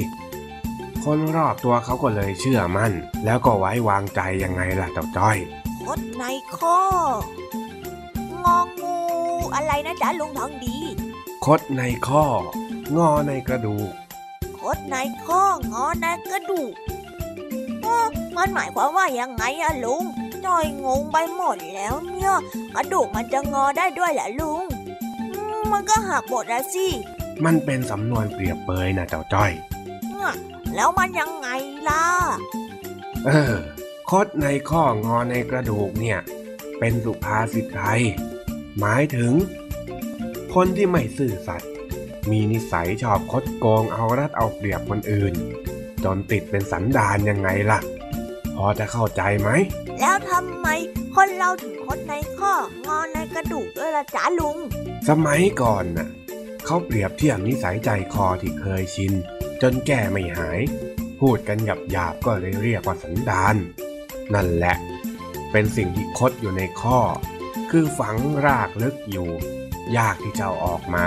คนรอบตัวเขาก็เลยเชื่อมั่น แล้วก็ไว้วางใจยังไงล่ะเจ้าจ้อย คดในข้อ งองูอะไรนะจ๊ะลุงทองดี คดในข้อ งอในกระดูก คดในข้องอในกระดูกเอ้อมันหมายความว่ายังไงอะลุงจอยงงไปหมดแล้วเนี่ยกระดูกมันจะงอได้ด้วยเหรอลุงอืมมันก็หักหมดแล้วสิ มันเป็นสำนวนเปรียบเปยนะเจ้าจ้อยเนี่ยแล้วมันยังไงล่ะ เออ คดในข้องอในกระดูกเนี่ย เป็นสุภาษิตไทย หมายถึง คนที่ไม่ซื่อสัตย์ มีนิสัยชอบคดโกงเอารัดเอาเปรียบคนอื่น จนติดเป็นสันดานยังไงล่ะ พอจะเข้าใจไหม แล้วทำไมคนเราถึงคดในข้องอในกระดูกด้วยล่ะจ๊ะลุง สมัยก่อนน่ะเขาเปรียบเทียบนิสัยใจคอที่เคยชิน จนแก้ไม่หาย พูดกันหยาบหยาบๆก็เลยเรียกว่าสันดาน นั่นแหละ เป็นสิ่งที่คดอยู่ในข้อ คือฝังรากลึกอยู่ ยากที่จะเอาออกมา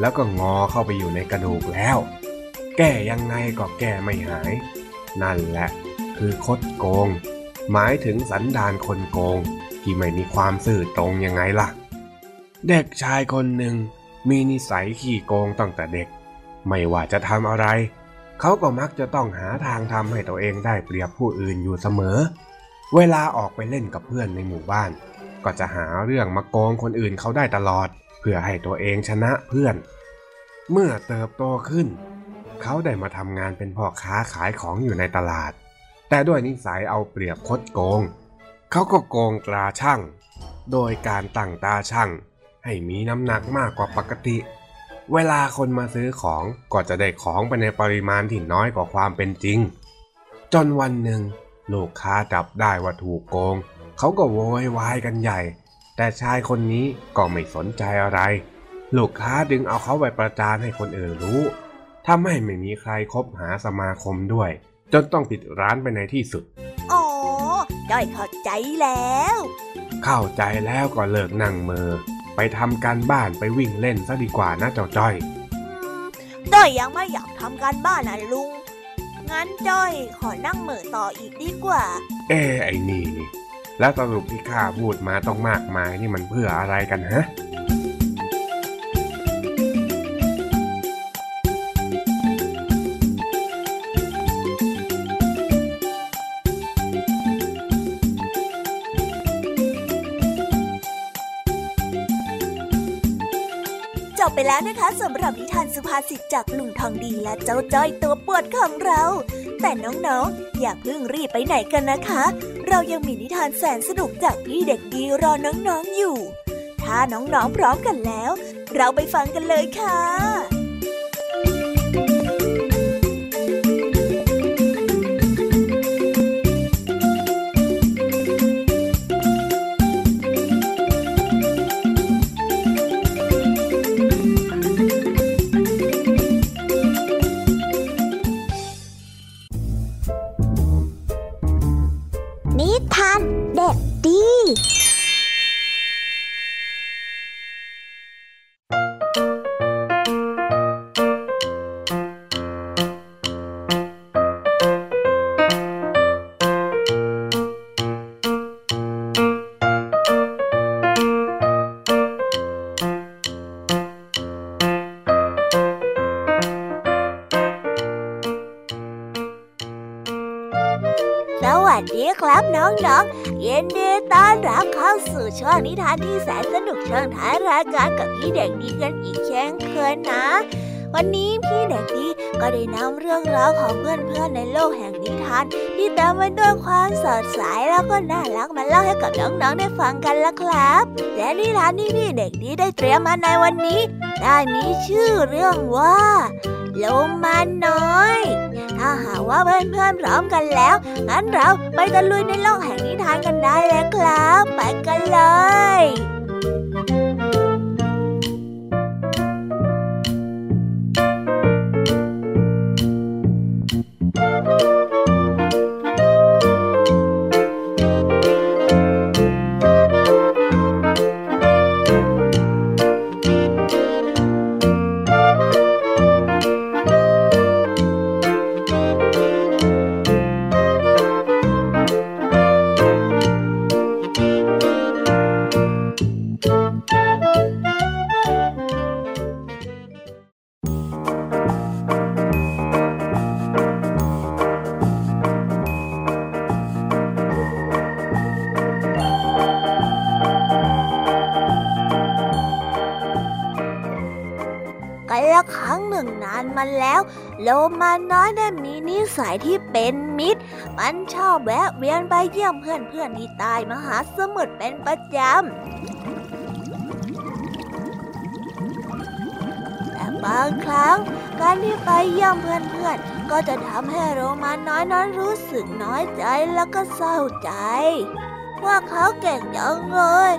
แล้วก็งอเข้าไปอยู่ในกระดูกแล้ว แก้ยังไงก็แก้ไม่หาย นั่นแหละ คือคดโกง หมายถึงสันดานคนโกง ที่ไม่มีความซื่อตรงยังไงล่ะ เด็กชายคนหนึ่งมีนิสัยขี้โกงตั้งแต่เด็ก ไม่ว่าจะทำอะไร เขาก็มักจะต้องหาทางทำให้ตัวเองได้เปรียบผู้อื่นอยู่เสมอ เวลาออกไปเล่นกับเพื่อนในหมู่บ้าน ก็จะหาเรื่องมาโกงคนอื่นเขาได้ตลอด เพื่อให้ตัวเองชนะเพื่อน เมื่อเติบโตขึ้น เขาได้มาทำงานเป็นพ่อค้าขายของอยู่ในตลาด แต่ด้วยนิสัยเอาเปรียบคดโกง เขาก็โกงตราช่างโดยการตั้งตาช่างให้มีน้ำหนักมากกว่าปกติ เวลาคนมาซื้อของก็จะได้ของไปในปริมาณที่น้อยกว่าความเป็นจริง จนวันหนึ่งลูกค้าจับได้ว่าถูกโกง เขาก็โวยวายกันใหญ่ แต่ชายคนนี้ก็ไม่สนใจอะไร ลูกค้าดึงเอาเขาไปประจานให้คนอื่นรู้ทำให้ไม่มีใครคบหาสมาคมด้วย จนต้องปิดร้านไปในที่สุด อ๋อจ้อยเข้าใจแล้ว เข้าใจแล้วก็เลิกนั่งเมอ ไปทำการบ้านไปวิ่งเล่นซะดีกว่านะเจ้าจ้อยอืมจ้อยยังไม่อยากทำการบ้านนะลุง งั้นจ้อยขอนั่งเหม่อต่ออีกดีกว่า เอ้ไอ้นี่นี่ แล้วสรุปที่ข้าพูดมาต้องมากมายนี่มันเพื่ออะไรกันฮะ แล้วนะคะสำหรับนิทานสุภาษิตจากลุงทองดีและเจ้าจ้อยตัวปวดของเรา แต่น้องๆ อย่าเพิ่งรีบไปไหนกันนะคะ เรายังมีนิทานแสนสนุกจากพี่เด็กดีรอน้องๆอยู่ ถ้าน้องๆพร้อมกันแล้ว เราไปฟังกันเลยค่ะ ครับน้องๆ เยินดีต้อนรับเข้าสู่ช่วงนิทานที่แสนสนุกเชิงท้ายรายการกับพี่เด็กดีกันอีกเช่นเคยนะ วันนี้พี่เด็กดีก็ได้นำเรื่องราวของเพื่อนๆในโลกแห่งนิทาน ที่เต็มไปด้วยความสดใสแล้วก็น่ารักมาเล่าให้กับน้องๆได้ฟังกันละครับ และนิทานที่พี่เด็กดีได้เตรียมมาในวันนี้ ได้มีชื่อเรื่องว่าโลมาน้อย ถ้าหากว่าเพื่อนๆพร้อมกันแล้ว งั้นเราไปตะลุยในโลกแห่งนิทานกันได้แล้วครับ ไปกันเลย น้อยได้มีนิสัยที่เป็นมิตร มันชอบแวะเวียนไปเยี่ยมเพื่อนๆที่ใต้มหาสมุทรเป็นประจำ แต่บางครั้งการที่ไปเยี่ยมเพื่อนๆก็จะทำให้โรมาน้อยนั้นรู้สึกน้อยใจแล้วก็เศร้าใจ ว่าเขาเก่งจังเลย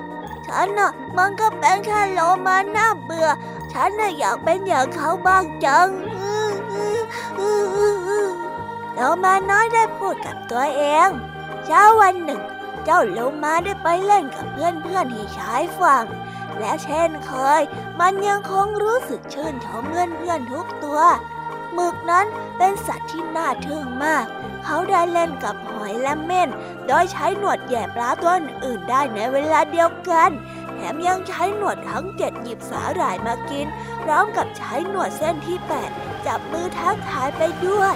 ฉันน่ะมันก็เป็นแค่โลมาน่าเบื่อ ฉันน่ะอยากเป็นอย่างเขาบ้างจัง ลมาน้อยได้พูดกับตัวเอง เช้าวันหนึ่ง เจ้าโลมาได้ไปเล่นกับเพื่อนๆที่ชายฝั่ง และเช่นเคย มันยังคงรู้สึกชื่นชมเพื่อนๆทุกตัวหมึกนั้นเป็นสัตว์ที่น่าทึ่งมาก เขาได้เล่นกับหอยและเม่น โดยใช้หนวดแย่ปลาตัวอื่นได้ในเวลาเดียวกัน แถมยังใช้หนวดทั้งเจ็ดหยิบสาหร่ายมากิน พร้อมกับใช้หนวดเส้นที่แปดจับมือทักทายไปด้วย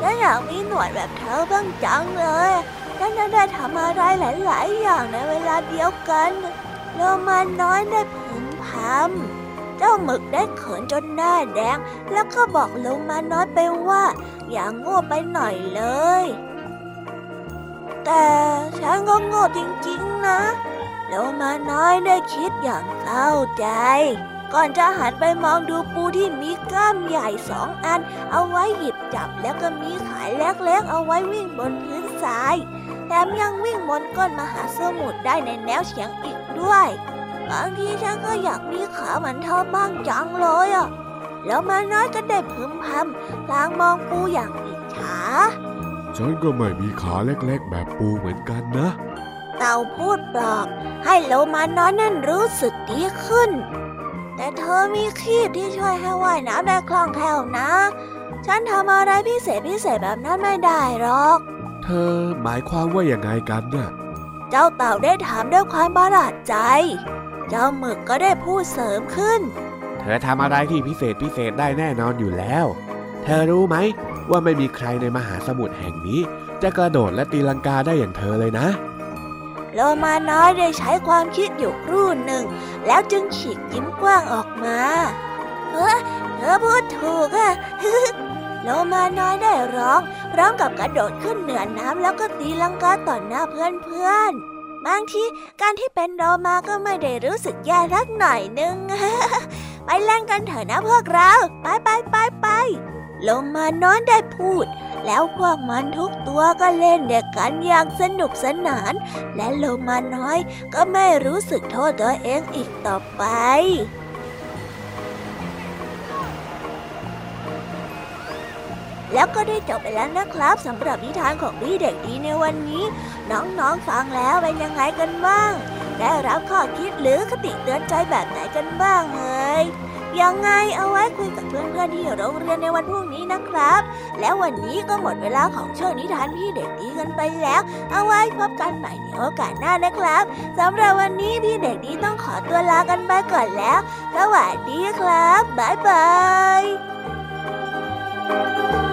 ฉันอยากมีหนวดแบบเธอบ้างจังเลยฉันจะได้ทำอะไรหลาย ๆ อย่างในเวลาเดียวกันโลมาน้อยได้พึมพำเจ้าหมึกได้เขินจนหน้าแดง แล้วก็บอกโลมาน้อยไปว่า อย่างโง่ไปหน่อยเลย แต่ฉันก็โง่จริง ๆ นะโลมาน้อยได้คิดอย่างเศร้าใจ ก่อนจะหันไปมองดูปูที่มีกล้ามใหญ่สองอัน เอาไว้หยิบจับแล้วก็มีขายเล็กๆเอาไว้วิ่งบนพื้นทรายแถมยังวิ่งบนก้นมหาสมุทรได้ในแนวเฉียงอีกด้วยบางทีฉันก็อยากมีขาเหมือนเธอบ้างจังเลยอะแล้วมาน้อยก็ได้พึมพำพลางมองปูอย่างอิจฉาฉันก็ไม่มีขาเล็กๆ แบบปูเหมือนกันนะ เต่าพูดปลอบให้โลมาน้อยนั่นรู้สึกดีขึ้น แต่เธอมีคีบที่ช่วยให้ว่ายน้ำได้คล่องแคล่วนะ ฉันทำอะไรพิเศษพิเศษแบบนั้นไม่ได้หรอก เธอหมายความว่าอย่างไงกันน่ะ เจ้าเต่าได้ถามด้วยความประหลาดใจ เจ้าหมึกก็ได้พูดเสริมขึ้น เธอทำอะไรที่พิเศษพิเศษได้แน่นอนอยู่แล้ว เธอรู้ไหมว่าไม่มีใครในมหาสมุทรแห่งนี้ จะกระโดดและตีลังกาได้อย่างเธอเลยนะ โลมาน้อยได้ใช้ความคิดอยู่ครู่หนึ่ง แล้วจึงฉีกยิ้มกว้างออกมาเฮ้เธอพูดถูกอะโลมาน้อยได้ร้อง พร้อมกับกระโดดขึ้นเหนือน้ำแล้วก็ตีลังกาต่อหน้าเพื่อนๆ บางทีการที่เป็นโลมาก็ไม่ได้รู้สึกแย่รักหน่อยนึง ไปเล่นกันเถอะนะพวกเรา ไปไปไปไปโลมาน้อยได้พูด แล้วพวกมันทุกตัวก็เล่นเด็กกันอย่างสนุกสนาน และโลมาน้อยก็ไม่รู้สึกโทษตัวเองอีกต่อไปแล้วก็ได้จบไปแล้วนะครับสำหรับนิทานของพี่เด็กดีในวันนี้ น้องๆฟังแล้วเป็นยังไงกันบ้าง ได้รับข้อคิดหรือคติเตือนใจแบบไหนกันบ้างเอ่ย ยังไงเอาไว้คุยกับเพื่อนๆที่โรงเรียนในวันพรุ่งนี้นะครับ แล้ววันนี้ก็หมดเวลาของช่วงนิทานพี่เด็กดีกันไปแล้ว เอาไว้พบกันใหม่ในโอกาสหน้านะครับสำหรับวันนี้พี่เด็กดีต้องขอตัวลากันไปก่อนแล้วสวัสดีครับบ๊ายบายเป็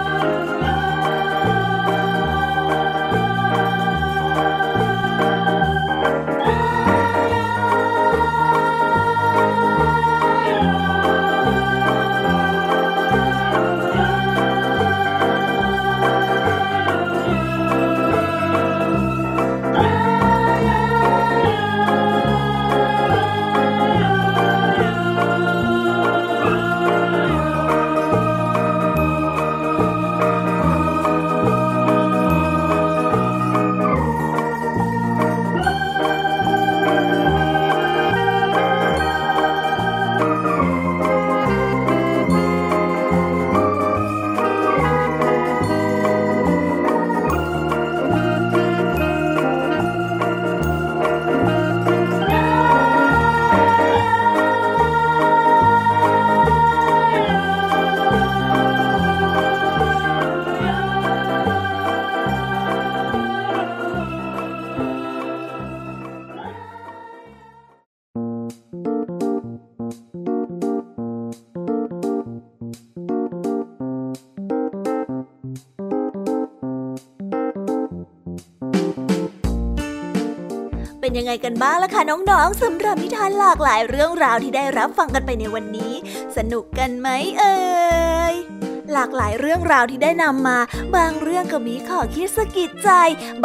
ยังไงกันบ้างล่ะคะน้องๆสำหรับนิทานหลากหลายเรื่องราวที่ได้รับฟังกันไปในวันนี้ สนุกกันไหมเอ่ย หลากหลายเรื่องราวที่ได้นำมา บางเรื่องก็มีข้อคิดสะกิดใจ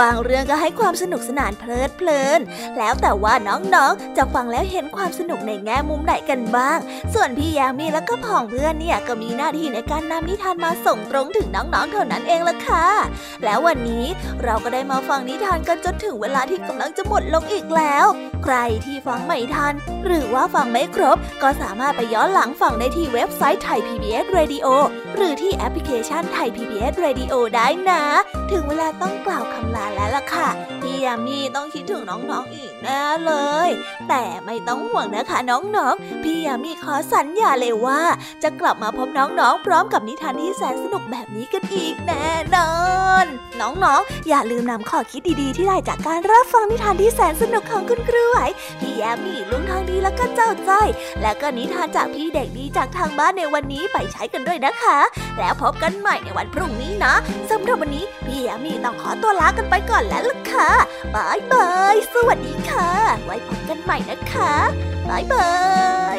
บางเรื่องก็ให้ความสนุกสนานเพลิดเพลิน แล้วแต่ว่าน้องๆ จะฟังแล้วเห็นความสนุกในแง่มุมไหนกันบ้าง ส่วนพี่ยามีแล้วก็พ่องเพื่อนเนี่ยก็มีหน้าที่ในการนำนิทานมาส่งตรงถึงน้องๆ เท่านั้นเองละค่ะ แล้ววันนี้เราก็ได้มาฟังนิทานกันจนถึงเวลาที่กำลังจะหมดลงอีกแล้ว ใครที่ฟังไม่ทัน หรือว่าฟังไม่ครบ ก็สามารถไปย้อนหลังฟังได้ที่เว็บไซต์ไทย PBS Radio หรือที่แอปพลิเคชันไทย PBS Radio ได้นะ ถึงเวลาต้องกล่าวคำลาแล้วล่ะค่ะ พี่ยามีต้องคิดถึงน้องๆอีกแน่เลย แต่ไม่ต้องห่วงนะคะน้องๆ พี่ยามีขอสัญญาเลยว่า จะกลับมาพบน้องๆ พร้อมกับนิทานที่แสนสนุกแบบนี้กันอีกแน่นอน น้องๆ อย่าลืมนำข้อคิดดีๆ ที่ได้จากการรับฟังนิทานที่แสนสนุกของคุณครูไหวพี่ยามีลุงทองดีแล้วก็เจ้าจ้อยและก็นิทานจากพี่เด็กดีจากทางบ้านในวันนี้ไปใช้กันด้วยนะคะ แล้วพบกันใหม่ในวันพรุ่งนี้นะสำหรับวันนี้พี่ยามีต้องขอตัวลากันไปก่อนแล้วล่ะค่ะบายบาย สวัสดีค่ะ ไว้พบกันใหม่นะคะบายบาย